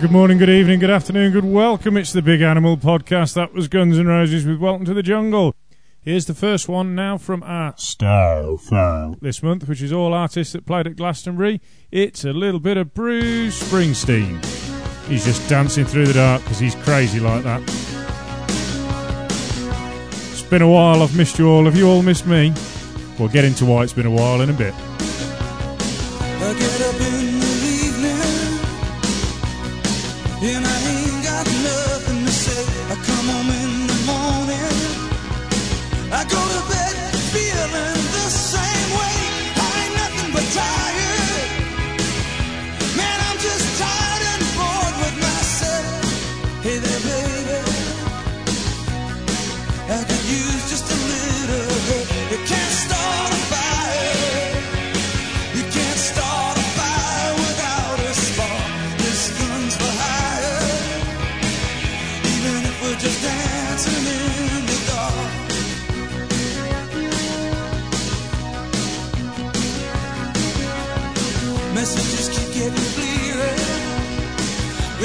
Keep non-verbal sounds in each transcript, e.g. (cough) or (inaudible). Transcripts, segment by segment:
good morning, good evening, good afternoon, good welcome. It's the Big Animal Podcast. That was Guns N' Roses with Welcome to the Jungle. Here's the first one now from our Style File this month, which is all artists that played at Glastonbury. It's a little bit of Bruce Springsteen. He's just dancing through the dark because he's crazy like that. It's been a while, I've missed you all. Have you all missed me? We'll get into why it's been a while in a bit.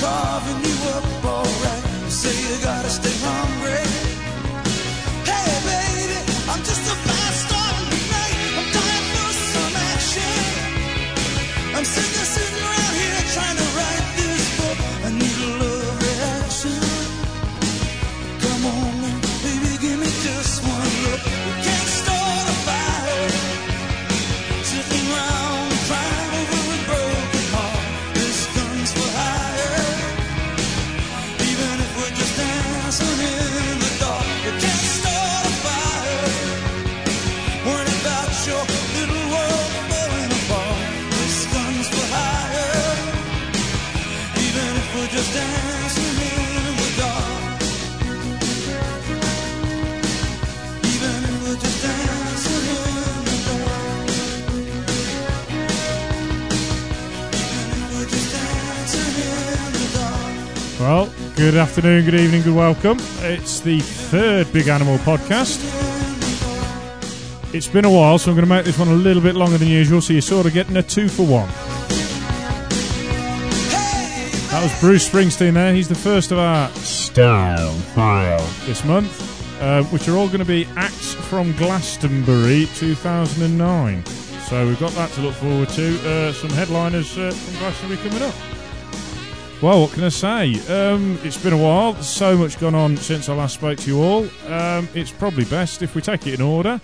carving you up alright. You say you gotta stay hungry. Good afternoon, good evening, good welcome. It's the third Big Animal podcast. It's been a while, so I'm going to make this one a little bit longer than usual, so you're sort of getting a two for one. That was Bruce Springsteen there. He's the first of our style file this month, uh, which are all going to be acts from Glastonbury 2009. So we've got that to look forward to. Uh, some headliners uh, from Glastonbury coming up. Well, what can I say? Um, it's been a while. So much gone on since I last spoke to you all. Um, it's probably best if we take it in order.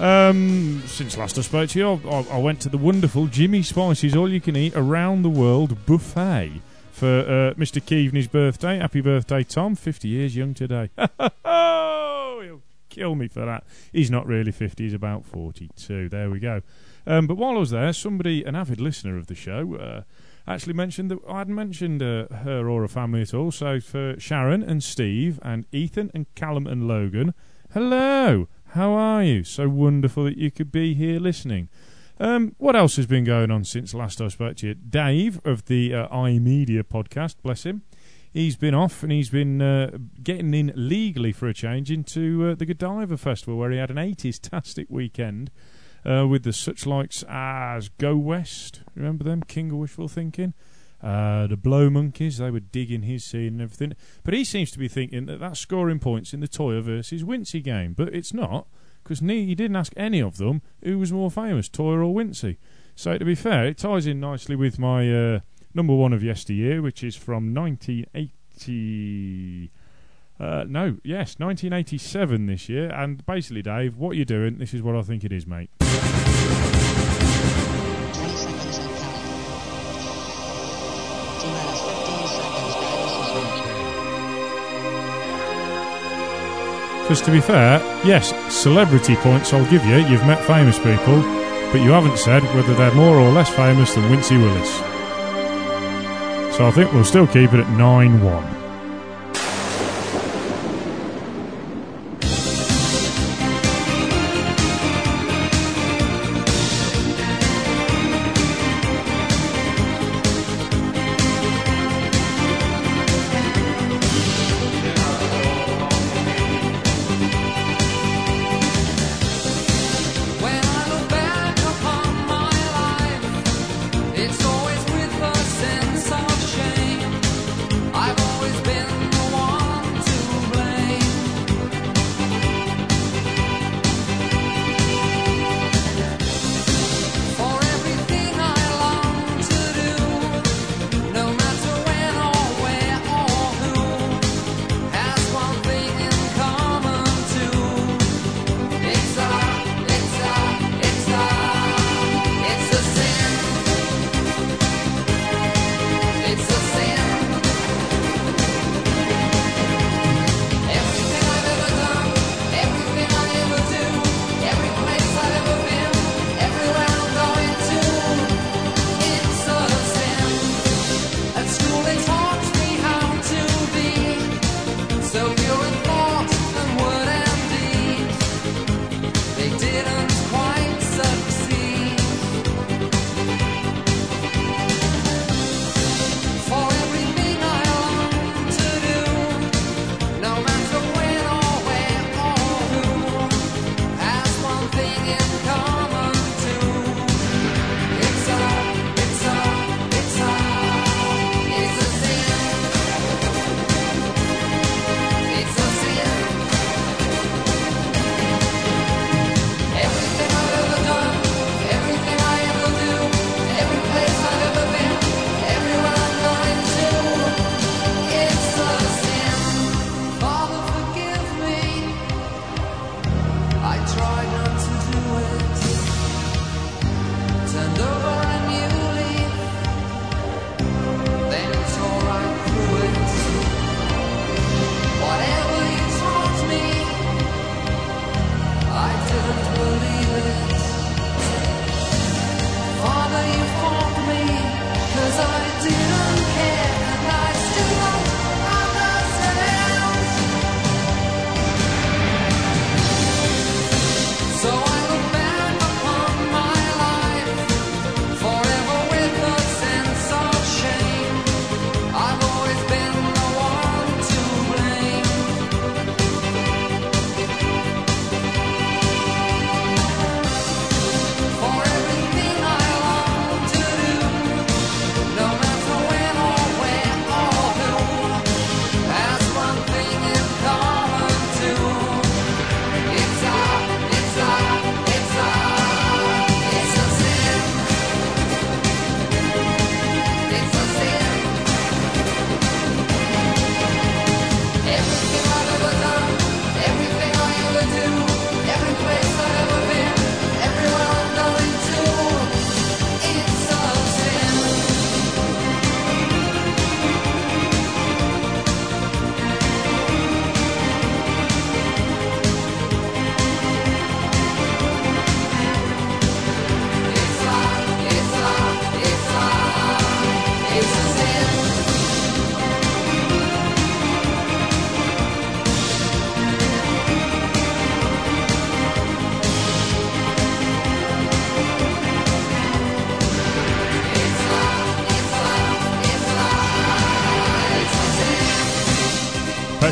Um, since last I spoke to you, I, I went to the wonderful Jimmy Spice's All You Can Eat Around the World buffet for uh, Mr. Keaveney's birthday. Happy birthday, Tom. 50 years young today. (laughs) he'll kill me for that. He's not really 50, he's about 42. There we go. Um, but while I was there, somebody, an avid listener of the show, uh, actually mentioned that I hadn't mentioned uh, her or her family at all. So for Sharon and Steve and Ethan and Callum and Logan, hello, how are you? So wonderful that you could be here listening. Um, what else has been going on since last I spoke to you? Dave of the uh, iMedia podcast, bless him. He's been off and he's been uh, getting in legally for a change into uh, the Godiva Festival, where he had an 80s-tastic weekend uh, with the such likes as Go West. Remember them? King of Wishful Thinking. Uh, the Blow Monkeys, they were digging his scene and everything. But he seems to be thinking that that's scoring points in the Toyah versus Wincy game. But it's not, because he didn't ask any of them who was more famous, Toyah or Wincy. So to be fair, it ties in nicely with my uh, number one of yesteryear, which is from 1980. Uh, no, yes, 1987 this year. And basically, Dave, what you're doing, this is what I think it is, mate. Because to be fair, yes, celebrity points I'll give you. You've met famous people, but you haven't said whether they're more or less famous than Wincy Willis. So I think we'll still keep it at 9 1.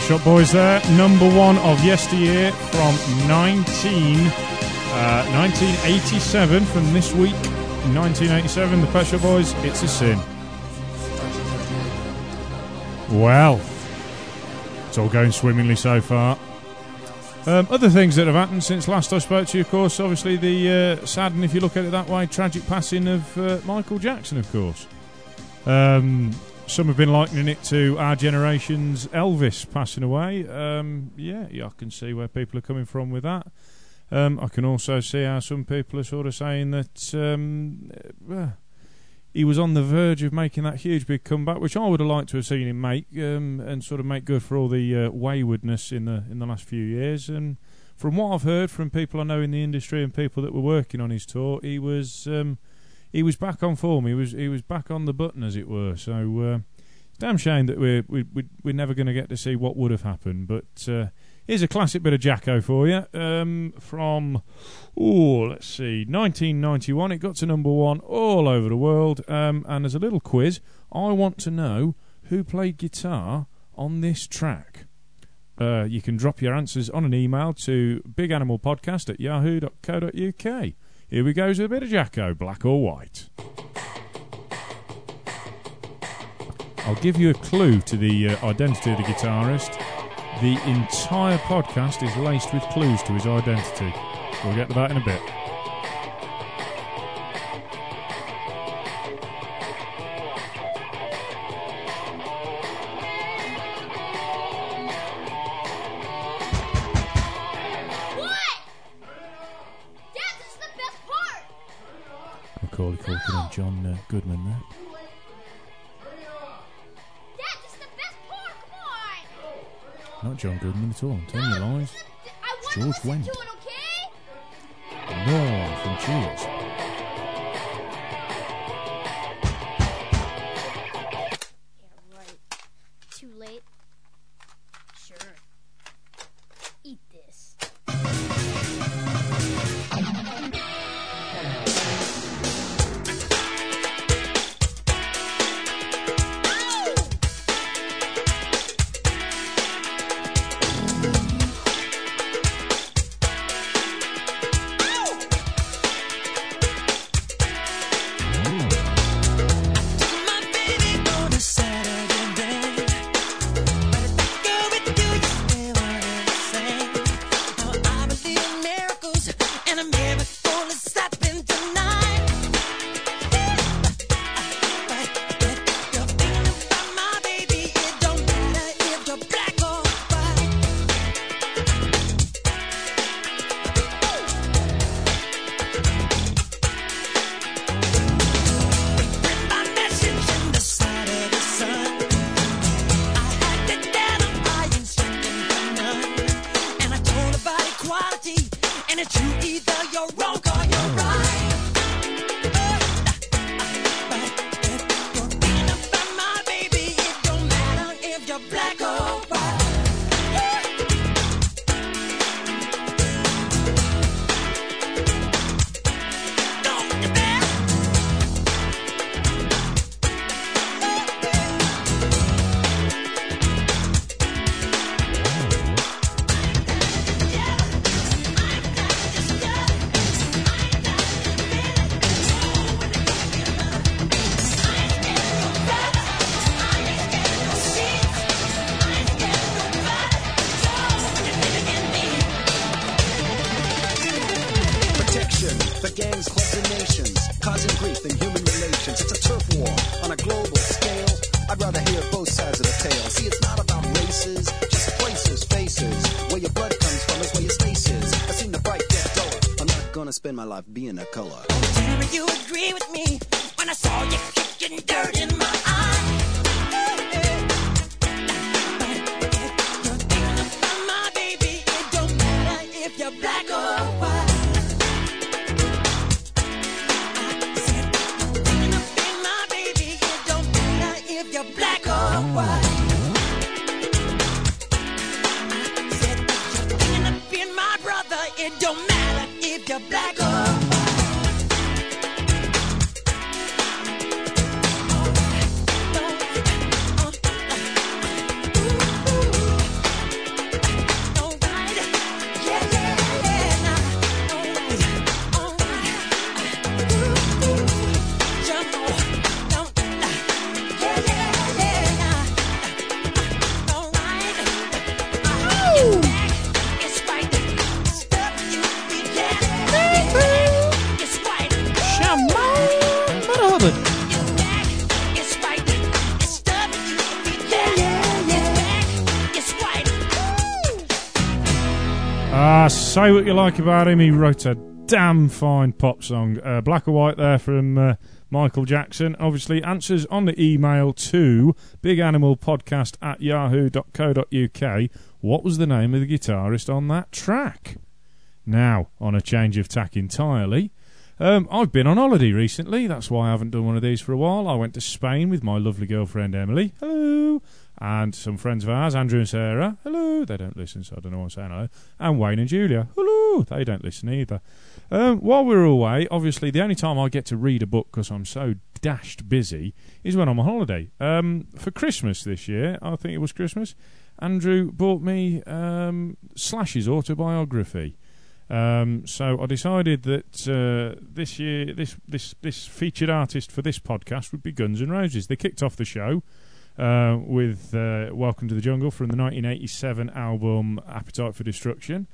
Shop Boys there, number one of yesteryear from 19, uh, 1987 from this week. 1987, the Pet Shop Boys, It's a Sin. Well, it's all going swimmingly so far. Um, other things that have happened since last I spoke to you, of course, obviously the uh, sad, and if you look at it that way, tragic passing of uh, Michael Jackson, of course. Um, some have been likening it to our generation's Elvis passing away. Um, yeah, yeah, I can see where people are coming from with that. Um, I can also see how some people are sort of saying that um, uh, he was on the verge of making that huge big comeback, which I would have liked to have seen him make, um, and sort of make good for all the uh, waywardness in the in the last few years. And from what I've heard from people I know in the industry and people that were working on his tour, he was um, he was back on form. He was he was back on the button, as it were. So uh, it's damn shame that we're we, we, we're never going to get to see what would have happened. But uh, here's a classic bit of Jacko for you um, from oh let's see 1991. It got to number one all over the world. Um, and as a little quiz, I want to know who played guitar on this track. Uh, you can drop your answers on an email to biganimalpodcast at yahoo.co.uk. Here we go with a bit of Jacko, black or white. I'll give you a clue to the uh, identity of the guitarist. The entire podcast is laced with clues to his identity. We'll get to that in a bit. Macaulay Culkin and John uh, Goodman there. Dad, this is the best part. Come on. Not John Goodman at all. I'm telling you lies. this is the- I want George Wendt. okay? Norm from Cheers. My life being a color. You agree with me when I saw you kicking dirt say what you like about him. He wrote a damn fine pop song. Uh, Black or White there from uh, Michael Jackson. Obviously, answers on the email to biganimalpodcast at yahoo.co.uk. What was the name of the guitarist on that track? Now, on a change of tack entirely, um, I've been on holiday recently. That's why I haven't done one of these for a while. I went to Spain with my lovely girlfriend Emily. Hello. And some friends of ours, Andrew and Sarah. Hello. They don't listen, so I don't know what I'm saying. Hello. And Wayne and Julia. Hello. They don't listen either. Um, while we're away, obviously, the only time I get to read a book because I'm so dashed busy is when I'm on holiday. Um, for Christmas this year, I think it was Christmas, Andrew bought me um, Slash's autobiography. Um, so I decided that uh, this year, this this this featured artist for this podcast would be Guns N' Roses. They kicked off the show uh, with uh, "Welcome to the Jungle" from the 1987 album "Appetite for Destruction."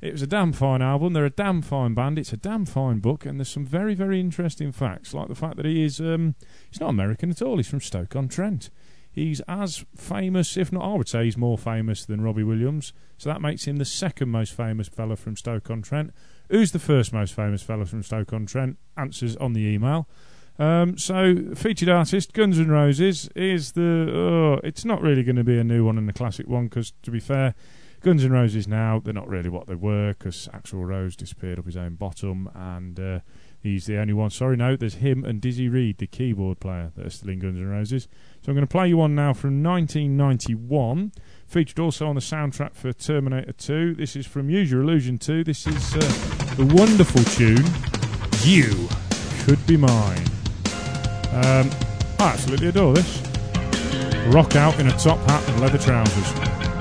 It was a damn fine album. They're a damn fine band. It's a damn fine book, and there's some very very interesting facts, like the fact that he is um, not American at all. He's from Stoke on Trent. He's as famous, if not, I would say he's more famous than Robbie Williams. So that makes him the second most famous fella from Stoke on Trent. Who's the first most famous fella from Stoke on Trent? Answers on the email. Um, so, featured artist Guns N' Roses is the. Oh, it's not really going to be a new one and a classic one because, to be fair, Guns N' Roses now they're not really what they were because Axl Rose disappeared up his own bottom and uh, he's the only one. Sorry, no, there's him and Dizzy Reed, the keyboard player, that are still in Guns N' Roses. So I'm going to play you one now from 1991. Featured also on the soundtrack for Terminator 2. This is from Use Your Illusion 2. This is uh, the wonderful tune You Could Be Mine. Um, I absolutely adore this. Rock out in a top hat and leather trousers.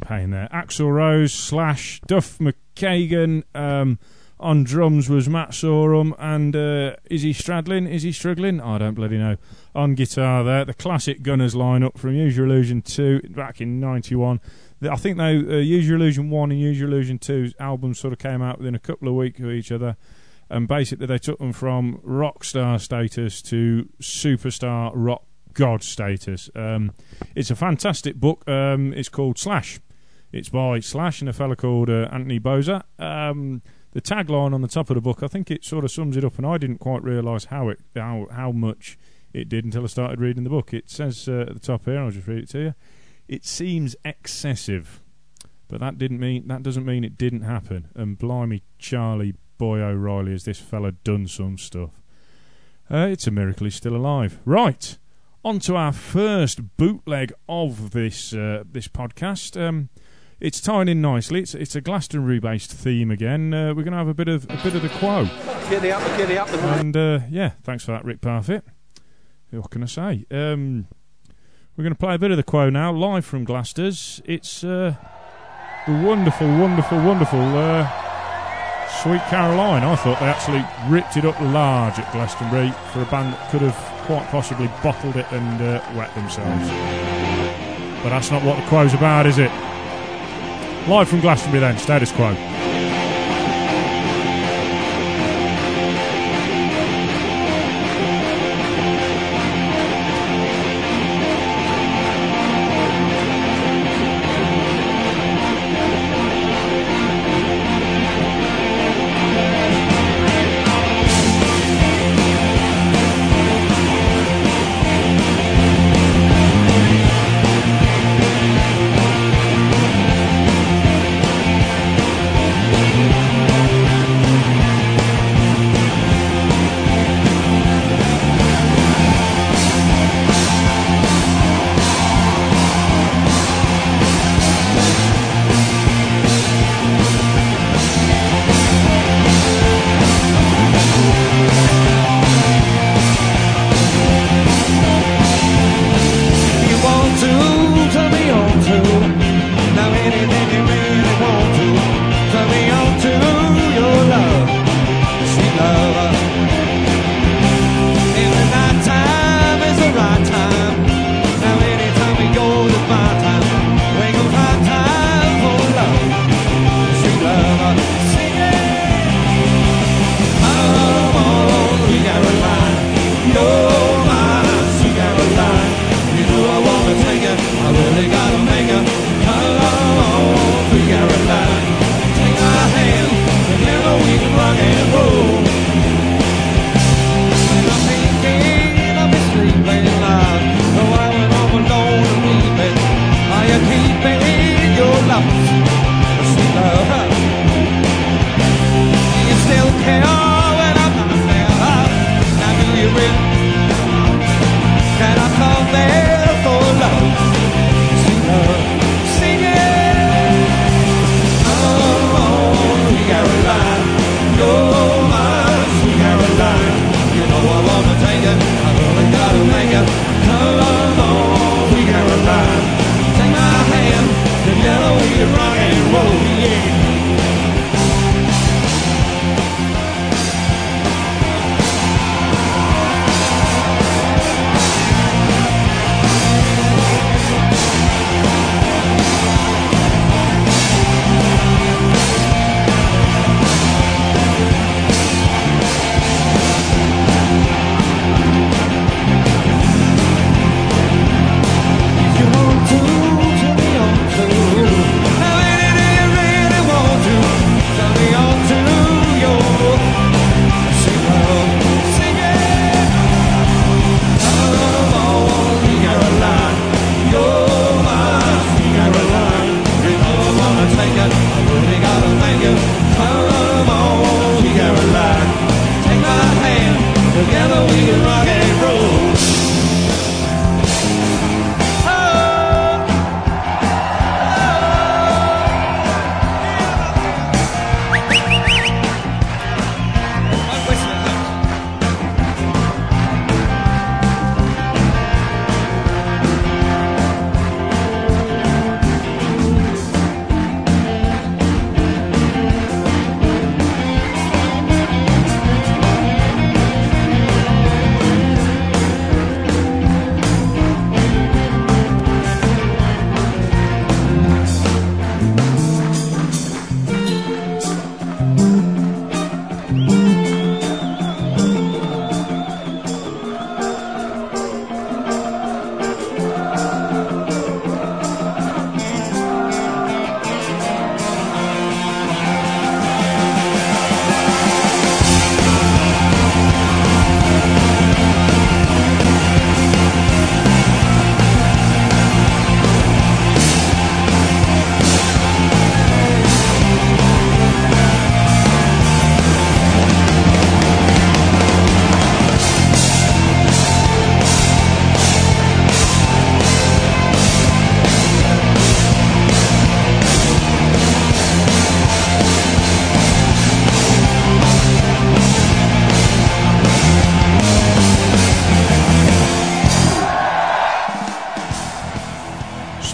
Pain there. Axl Rose slash Duff McKagan. Um, on drums was Matt Sorum and uh, Izzy Stradlin? Is he struggling? I don't bloody know. On guitar there, the classic Gunners lineup from Your Illusion 2 back in '91. I think they uh, Your Illusion 1 and Your Illusion 2 albums sort of came out within a couple of weeks of each other. And basically, they took them from rock star status to superstar rock god status. Um, it's a fantastic book. Um, it's called Slash. It's by Slash and a fella called uh, Anthony Bozza. Um, the tagline on the top of the book, I think it sort of sums it up, and I didn't quite realise how it how how much it did until I started reading the book. It says uh, at the top here, I'll just read it to you. It seems excessive, but that didn't mean that doesn't mean it didn't happen. And blimey, Charlie Boy O'Reilly, has this fella done some stuff? Uh, it's a miracle he's still alive. Right, on to our first bootleg of this uh, this podcast. Um, it's tying in nicely. It's it's a Glastonbury-based theme again. Uh, we're going to have a bit of a bit of the quo. Giddy up, giddy up. And uh, yeah, thanks for that, Rick Parfitt. What can I say? Um, we're going to play a bit of the quo now, live from Glasters. It's uh, the wonderful, wonderful, wonderful uh, Sweet Caroline. I thought they actually ripped it up large at Glastonbury for a band that could have quite possibly bottled it and uh, wet themselves. But that's not what the quo's about, is it? Live from Glastonbury then, status quo.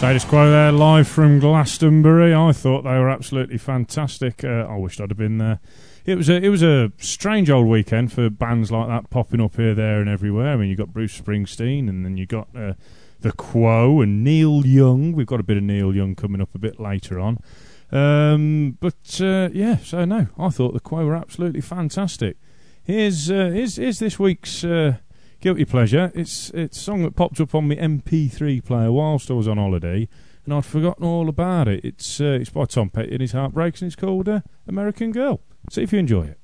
Status Quo there, live from Glastonbury. I thought they were absolutely fantastic. Uh, I wished I'd have been there. It was a it was a strange old weekend for bands like that popping up here, there, and everywhere. I mean, you got Bruce Springsteen, and then you got uh, the Quo and Neil Young. We've got a bit of Neil Young coming up a bit later on. Um, but uh, yeah, so no, I thought the Quo were absolutely fantastic. Here's uh, here's, here's this week's uh, guilty pleasure. It's it's a song that popped up on my MP3 player whilst I was on holiday, and I'd forgotten all about it. It's uh, it's by Tom Petty and his Heartbreakers, and it's called uh, American Girl. See if you enjoy it.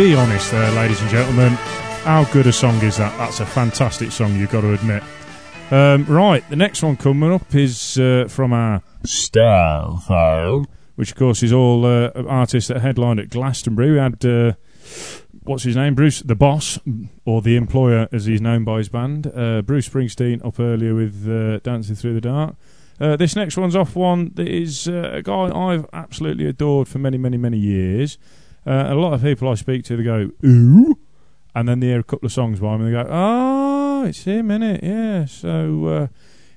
Be honest there, ladies and gentlemen. How good a song is that? That's a fantastic song, you've got to admit. Um, right, the next one coming up is uh, from our Style File, which of course is all uh, artists that headlined at Glastonbury. We had, uh, what's his name? Bruce, the boss, or the employer as he's known by his band. Uh, Bruce Springsteen up earlier with uh, Dancing Through the Dark. Uh, this next one's off one that is a guy I've absolutely adored for many, many, many years. Uh, a lot of people I speak to, they go, ooh, and then they hear a couple of songs by him and they go, oh, it's him, innit? Yeah. So uh,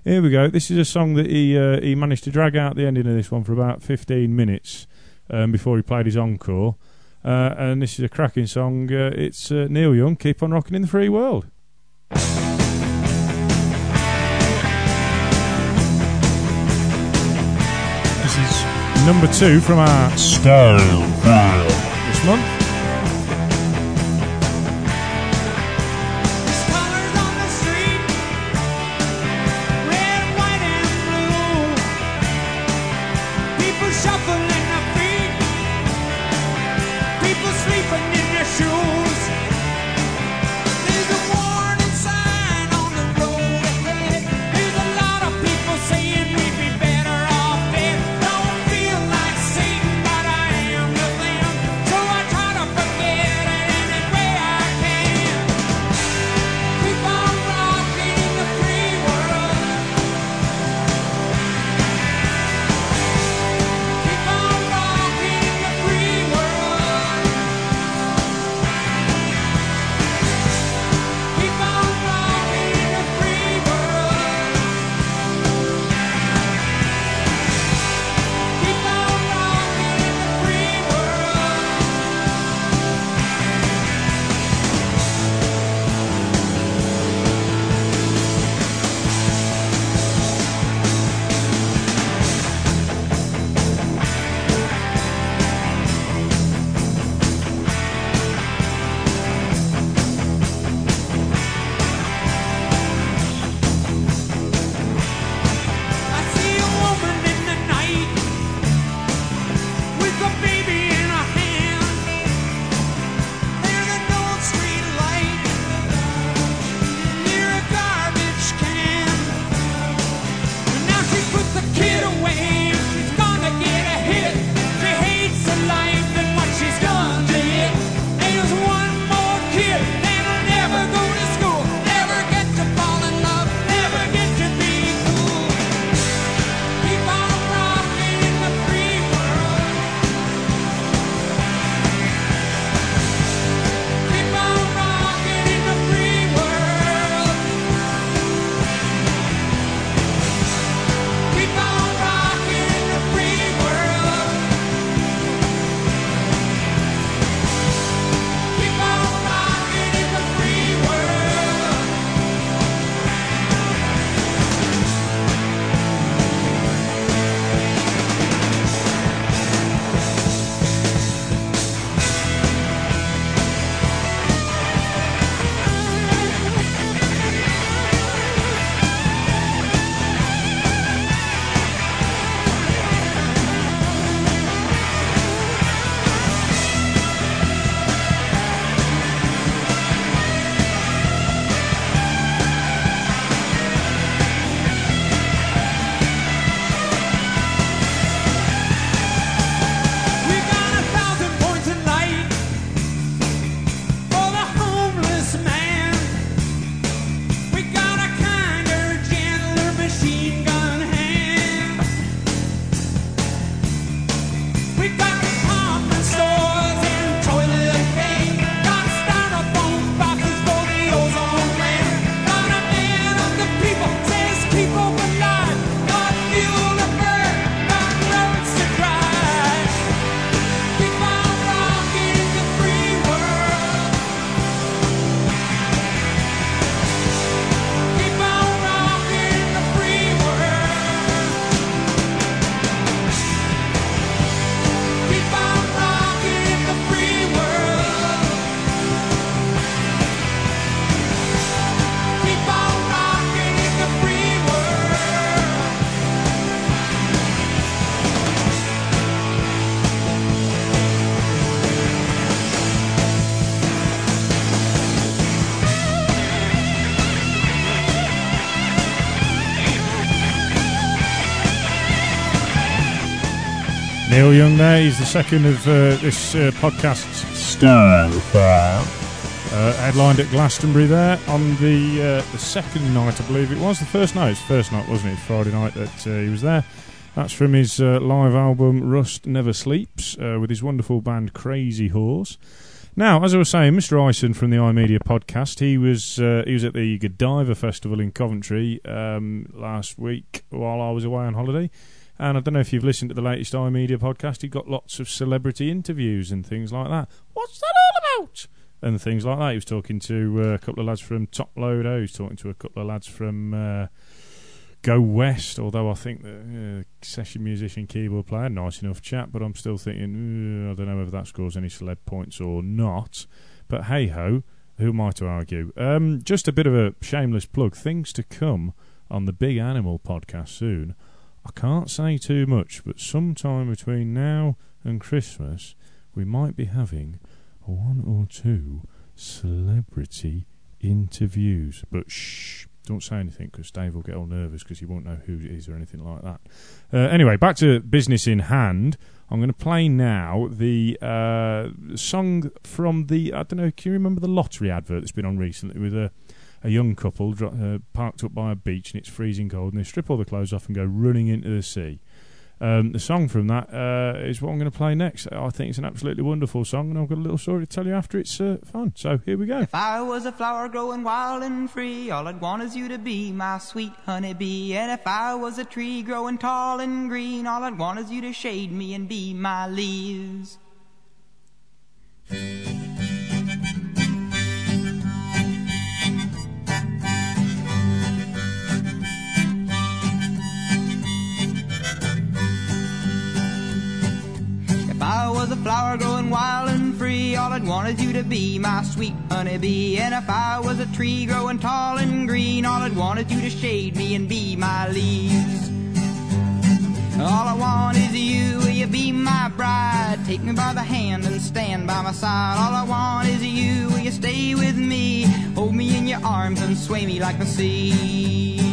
here we go. This is a song that he uh, he managed to drag out the ending of this one for about 15 minutes um, before he played his encore. Uh, and this is a cracking song. Uh, it's Neil Young, Keep on Rocking in the Free World. This is number two from our File this month. Neil Young there. He's the second of uh, this uh, podcast's Star uh, headlined at Glastonbury there on the uh, the second night, I believe it was. The first night, it was the first night, wasn't it? It Friday night that uh, he was there. That's from his uh, live album Rust Never Sleeps uh, with his wonderful band Crazy Horse. Now, as I was saying, Mr. Ison from the iMedia podcast, he was uh, he was at the Godiva Festival in Coventry um, last week while I was away on holiday. And I don't know if you've listened to the latest iMedia podcast. He got lots of celebrity interviews and things like that. What's that all about? And things like that. He was talking to uh, a couple of lads from Toploader. He was talking to a couple of lads from uh, Go West. Although I think the uh, session musician, keyboard player, nice enough chap. But I'm still thinking, "Uh, I don't know whether that scores any celeb points or not. But hey ho, who am I to argue? Um, just a bit of a shameless plug. Things to come on the Big Animal podcast soon. I can't say too much, but sometime between now and Christmas, we might be having one or two celebrity interviews. But shh, don't say anything because Dave will get all nervous because he won't know who it is or anything like that. Uh, anyway, back to business in hand. I'm going to play now the uh, song from the. I don't know. Can you remember the lottery advert that's been on recently with a a young couple uh, parked up by a beach and it's freezing cold and they strip all the clothes off and go running into the sea. Um, the song from that uh, is what I'm going to play next. I think it's an absolutely wonderful song, and I've got a little story to tell you after it's uh, fun. So here we go. If I was a flower growing wild and free, all I'd want is you to be my sweet honeybee. And if I was a tree growing tall and green, all I'd want is you to shade me and be my leaves. Flower growing wild and free, all I'd want is you to be my sweet honeybee. And if I was a tree growing tall and green, all I'd want is you to shade me and be my leaves. All I want is you, will you be my bride? Take me by the hand and stand by my side. All I want is you, will you stay with me? Hold me in your arms and sway me like the sea.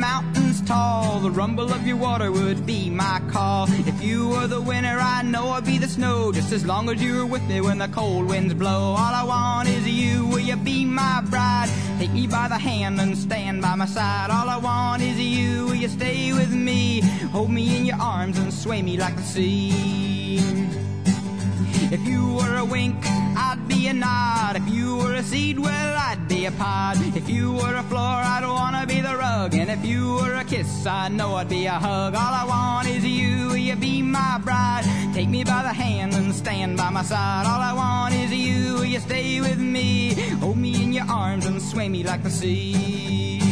Mountains tall, the rumble of your water would be my call. If you were the winter, I know I'd be the snow, just as long as you were with me when the cold winds blow. All I want is you, will you be my bride? Take me by the hand and stand by my side. All I want is you, will you stay with me? Hold me in your arms and sway me like the sea. If you were a wink, I'd be a nod. If you were a seed, well, I'd be a pod. If you were a floor, I'd wanna be the rug. And if you were a kiss, I know I'd be a hug. All I want is you, will you be my bride? Take me by the hand and stand by my side. All I want is you, will you stay with me? Hold me in your arms and sway me like the sea.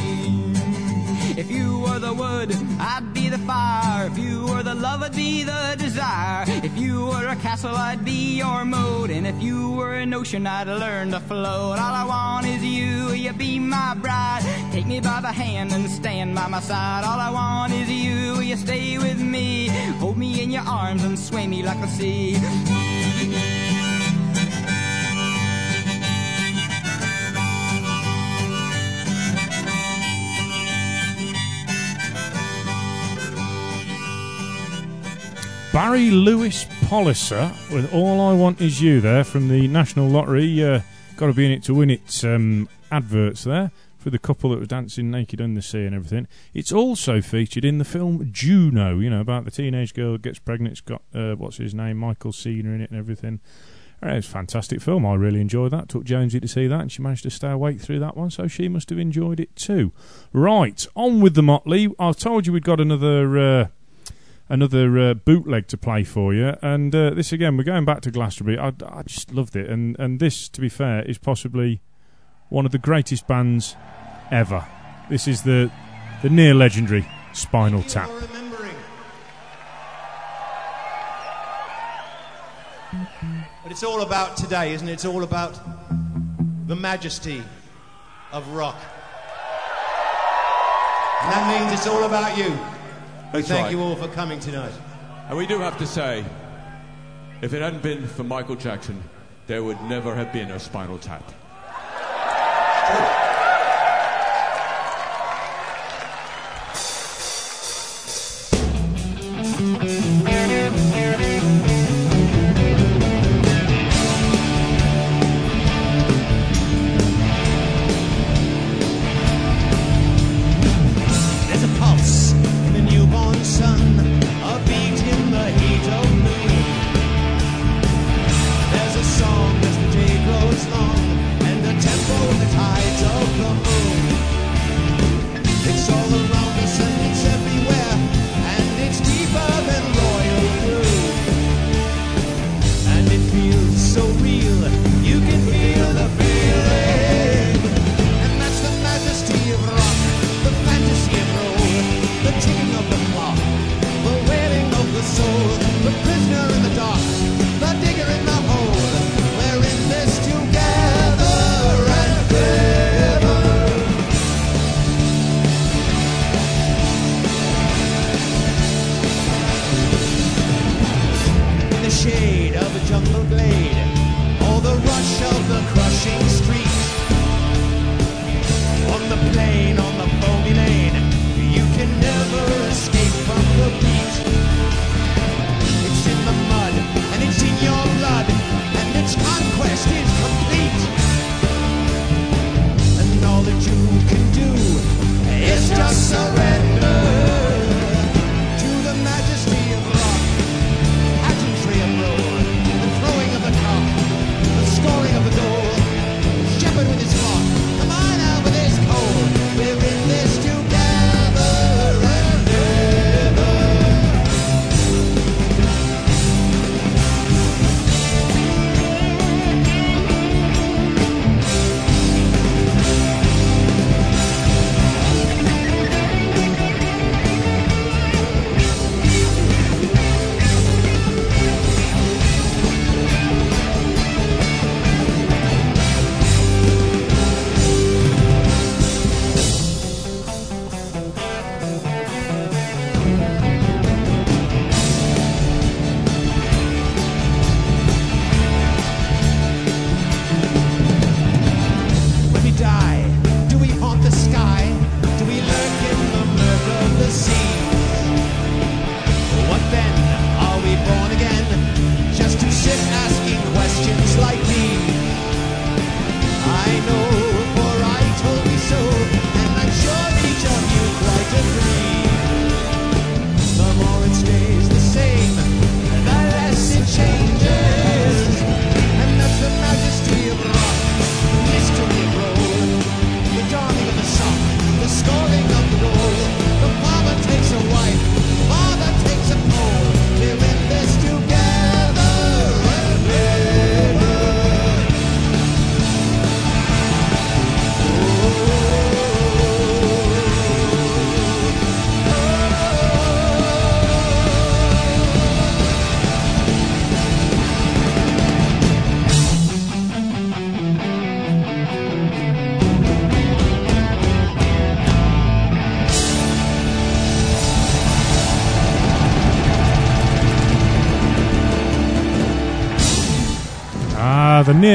If you were the wood, I'd be the fire. If you were the love, I'd be the desire. If you were a castle, I'd be your moat. And if you were an ocean, I'd learn to float. All I want is you, you be my bride? Take me by the hand and stand by my side. All I want is you, you stay with me? Hold me in your arms and sway me like the sea. Barry Louis Polisar with All I Want Is You there from the National Lottery. Uh, Got to be in it to win it um, adverts there for the couple that was dancing naked in the sea and everything. It's also featured in the film Juno, you know, about the teenage girl that gets pregnant. It's got, uh, what's his name, Michael Cera in it and everything. Uh, It's a fantastic film. I really enjoyed that. Took Jonesy to see that, and she managed to stay awake through that one, so she must have enjoyed it too. Right, on with the Motley. I told you we'd got another uh, another uh, bootleg to play for you, and uh, this again, we're going back to Glastonbury. I, I just loved it, and and this, to be fair, is possibly one of the greatest bands ever. This is the the near legendary Spinal Tap. But it's all about today, isn't it? It's all about the majesty of rock. And that means it's all about you. Thank you all for coming tonight. And we do have to say, if it hadn't been for Michael Jackson, there would never have been a Spinal Tap.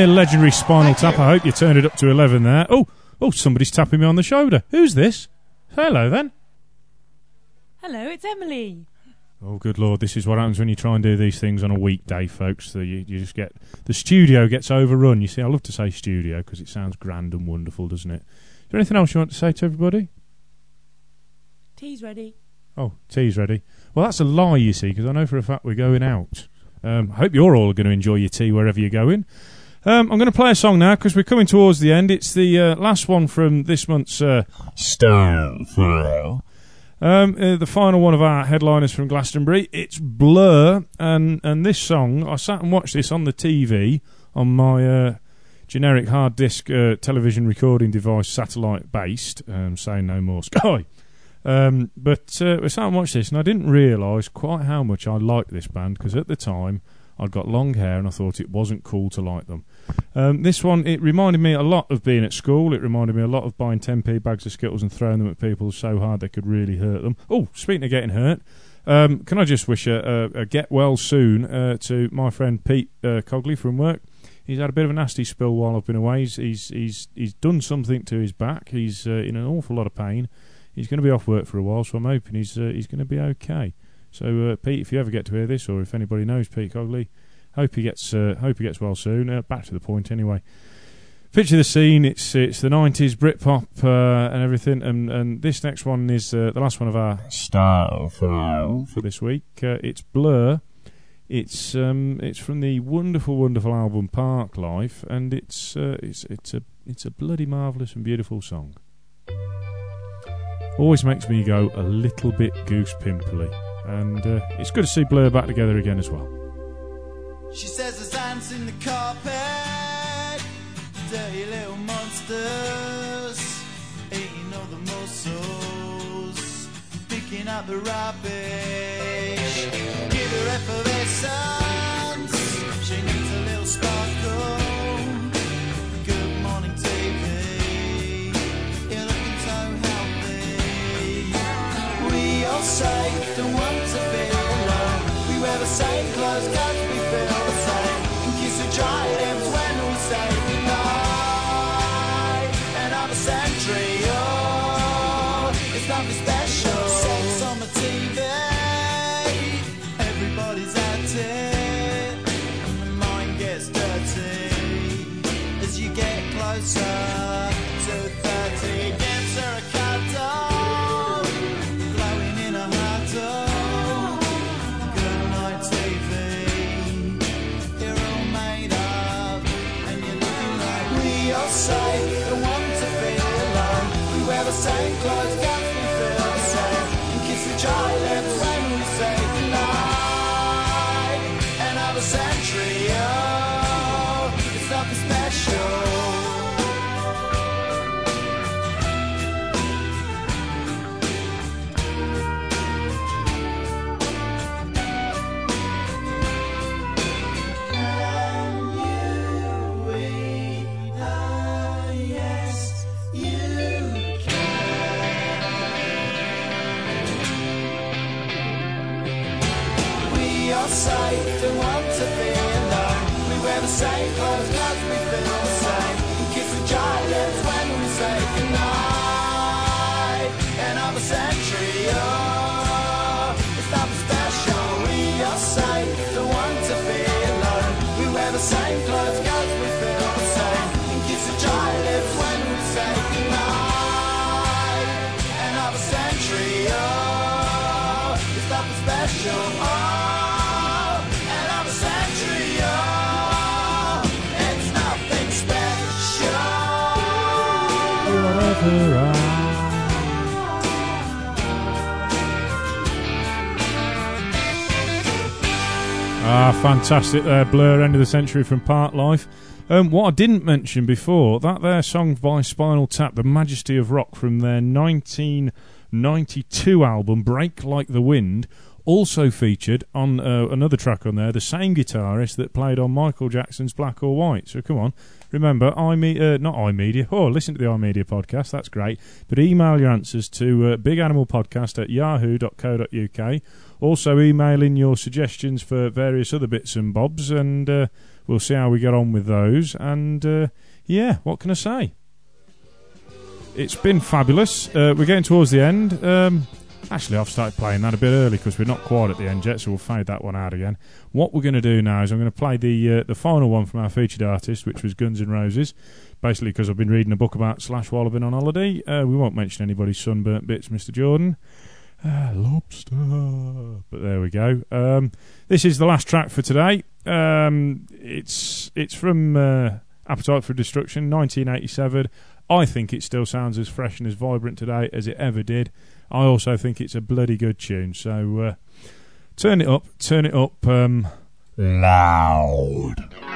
Near legendary Spinal Tap. I hope you turned it up to 11 there. Oh, oh, somebody's tapping me on the shoulder. Who's this? Hello then. Hello, it's Emily. Oh, good lord! This is what happens when you try and do these things on a weekday, folks. So you, you just get the studio gets overrun. You see, I love to say studio because it sounds grand and wonderful, doesn't it? Is there anything else you want to say to everybody? Tea's ready. Oh, tea's ready. Well, that's a lie, you see, because I know for a fact we're going out. Um, I hope you're all going to enjoy your tea wherever you're going. Um, I'm going to play a song now because we're coming towards the end. It's the uh, last one from this month's uh, Stone Throw. Um, uh, the final one of our headliners from Glastonbury. It's Blur, and and this song I sat and watched this on the TV on my uh, generic hard disk uh, television recording device, satellite based. Um, saying no more, Sky. Um, but uh, I sat and watched this, and I didn't realise quite how much I liked this band because at the time I'd got long hair and I thought it wasn't cool to like them. Um, this one, it reminded me a lot of being at school. It reminded me a lot of buying 10p bags of Skittles and throwing them at people so hard they could really hurt them. Oh, speaking of getting hurt, Um, can I just wish a, a, a get well soon uh, to my friend Pete uh, Cogley from work? He's had a bit of a nasty spill while I've been away. He's he's he's, he's done something to his back. He's uh, in an awful lot of pain. He's going to be off work for a while, so I'm hoping he's uh, he's going to be okay. So uh, Pete, if you ever get to hear this, or if anybody knows Pete Cogley, hope he gets uh, hope he gets well soon. Uh, back to the point, anyway. Picture the scene. It's it's the nineties Britpop uh, and everything, and and this next one is uh, the last one of our style file for this week. Uh, it's Blur. It's um it's from the wonderful wonderful album Parklife, and it's uh, it's it's a it's a bloody marvelous and beautiful song. Always makes me go a little bit goose pimply, and uh, it's good to see Blur back together again as well. She says there's ants in the carpet, dirty little monsters, eating all the muscles, picking up the rubbish. Give her effervescence, fantastic there, Blur, End of the Century from Parklife. Um, what I didn't mention before, that there song by Spinal Tap, The Majesty of Rock, from their 1992 album, Break Like the Wind, also featured on uh, another track on there, the same guitarist that played on Michael Jackson's Black or White. So come on, remember, iMe- uh, not iMedia, oh, listen to the iMedia podcast, that's great. But email your answers to uh, biganimalpodcast at yahoo.co.uk. Also, email in your suggestions for various other bits and bobs, and uh, we'll see how we get on with those. And uh, yeah, what can I say? It's been fabulous. Uh, we're getting towards the end. Um, actually, I've started playing that a bit early because we're not quite at the end yet, so we'll fade that one out again. What we're going to do now is I'm going to play the uh, the final one from our featured artist, which was Guns N' Roses. Basically, because I've been reading a book about Slash while I've been on holiday. Uh, we won't mention anybody's sunburnt bits, Mr. Jordan. Ah, lobster. But there we go. Um, this is the last track for today. Um, it's it's from uh, Appetite for Destruction, 1987. I think it still sounds as fresh and as vibrant today as it ever did. I also think it's a bloody good tune. So uh, turn it up, turn it up um, loud.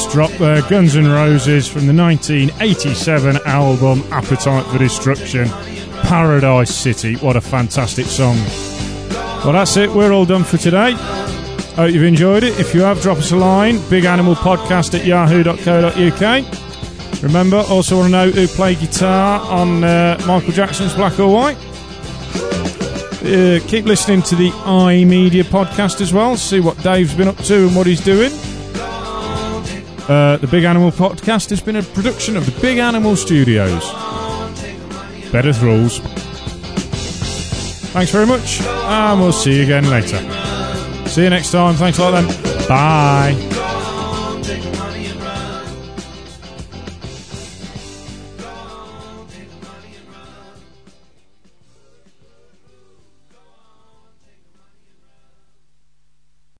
Uh, every last drop there. Guns N' Roses from the 1987 album Appetite for Destruction. Paradise City. What a fantastic song. Well, that's it. We're all done for today. Hope you've enjoyed it. If you have, drop us a line. Biganimalpodcast at yahoo.co.uk. Remember, also want to know who played guitar on uh, Michael Jackson's Black or White. Uh, keep listening to the iMedia podcast as well. See what Dave's been up to and what he's doing. Uh, the Big Animal Podcast has been a production of the Big Animal Studios. Better rules. Thanks very much, and we'll see you again later. See you next time. Thanks a lot then. Bye.